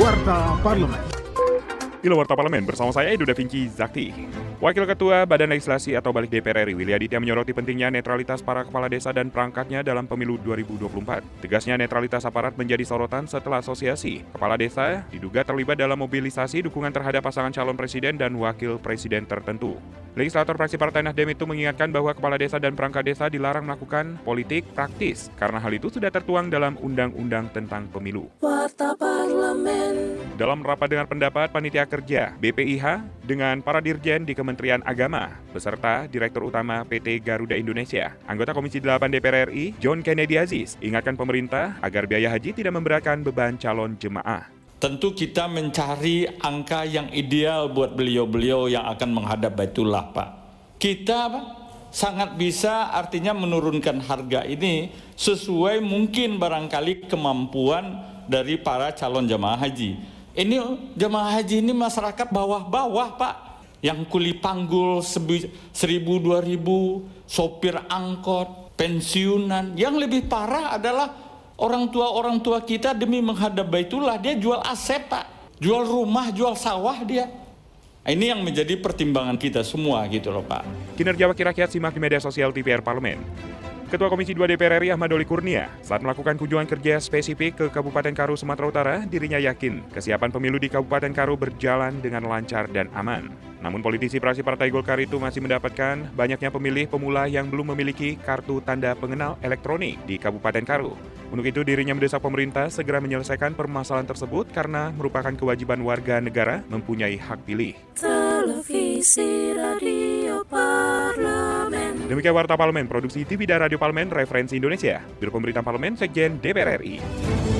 Warta Parlemen. Ilo Warta Parlemen bersama saya Edo Da Vinci Zakti. Wakil Ketua Badan Legislasi atau Balik DPR RI Willy Aditya menyoroti pentingnya netralitas para kepala desa dan perangkatnya dalam pemilu 2024. Tegasnya netralitas aparat menjadi sorotan setelah asosiasi. Kepala desa diduga terlibat dalam mobilisasi dukungan terhadap pasangan calon presiden dan wakil presiden tertentu. Legislator fraksi Partai Nasdem itu mengingatkan bahwa kepala desa dan perangkat desa dilarang melakukan politik praktis karena hal itu sudah tertuang dalam Undang-Undang tentang Pemilu. Dalam rapat dengan pendapat panitia kerja BPIH dengan para dirjen di Kementerian Agama beserta Direktur Utama PT Garuda Indonesia, anggota Komisi 8 DPR RI John Kennedy Aziz ingatkan pemerintah agar biaya haji tidak memberatkan beban calon jemaah. Tentu kita mencari angka yang ideal buat beliau-beliau yang akan menghadap Baitullah, Pak. Kita sangat bisa artinya menurunkan harga ini sesuai mungkin barangkali kemampuan dari para calon jemaah haji. Ini jemaah haji ini masyarakat bawah-bawah, Pak. Yang kuli panggul seribu dua ribu, sopir angkot, pensiunan. Yang lebih parah adalah orang tua orang tua kita demi menghadap baitullah dia jual aset pak jual rumah jual sawah dia ini yang menjadi pertimbangan kita semua gitu loh pak Kinerja Wakil Rakyat simak di media sosial TVR Parlemen. Ketua Komisi 2 DPR RI Ahmad Doli Kurnia saat melakukan kunjungan kerja spesifik ke Kabupaten Karu, Sumatera Utara, dirinya yakin kesiapan pemilu di Kabupaten Karu berjalan dengan lancar dan aman. Namun politisi praksi Partai Golkar itu masih mendapatkan banyaknya pemilih pemula yang belum memiliki kartu tanda pengenal elektronik di Kabupaten Karu. Untuk itu dirinya mendesak pemerintah segera menyelesaikan permasalahan tersebut karena merupakan kewajiban warga negara mempunyai hak pilih. Televisi. Demikian Warta Parlemen, Produksi TV dan Radio Parlemen, Referensi Indonesia. Biro Pemberitaan Parlemen, Sekjen DPR RI.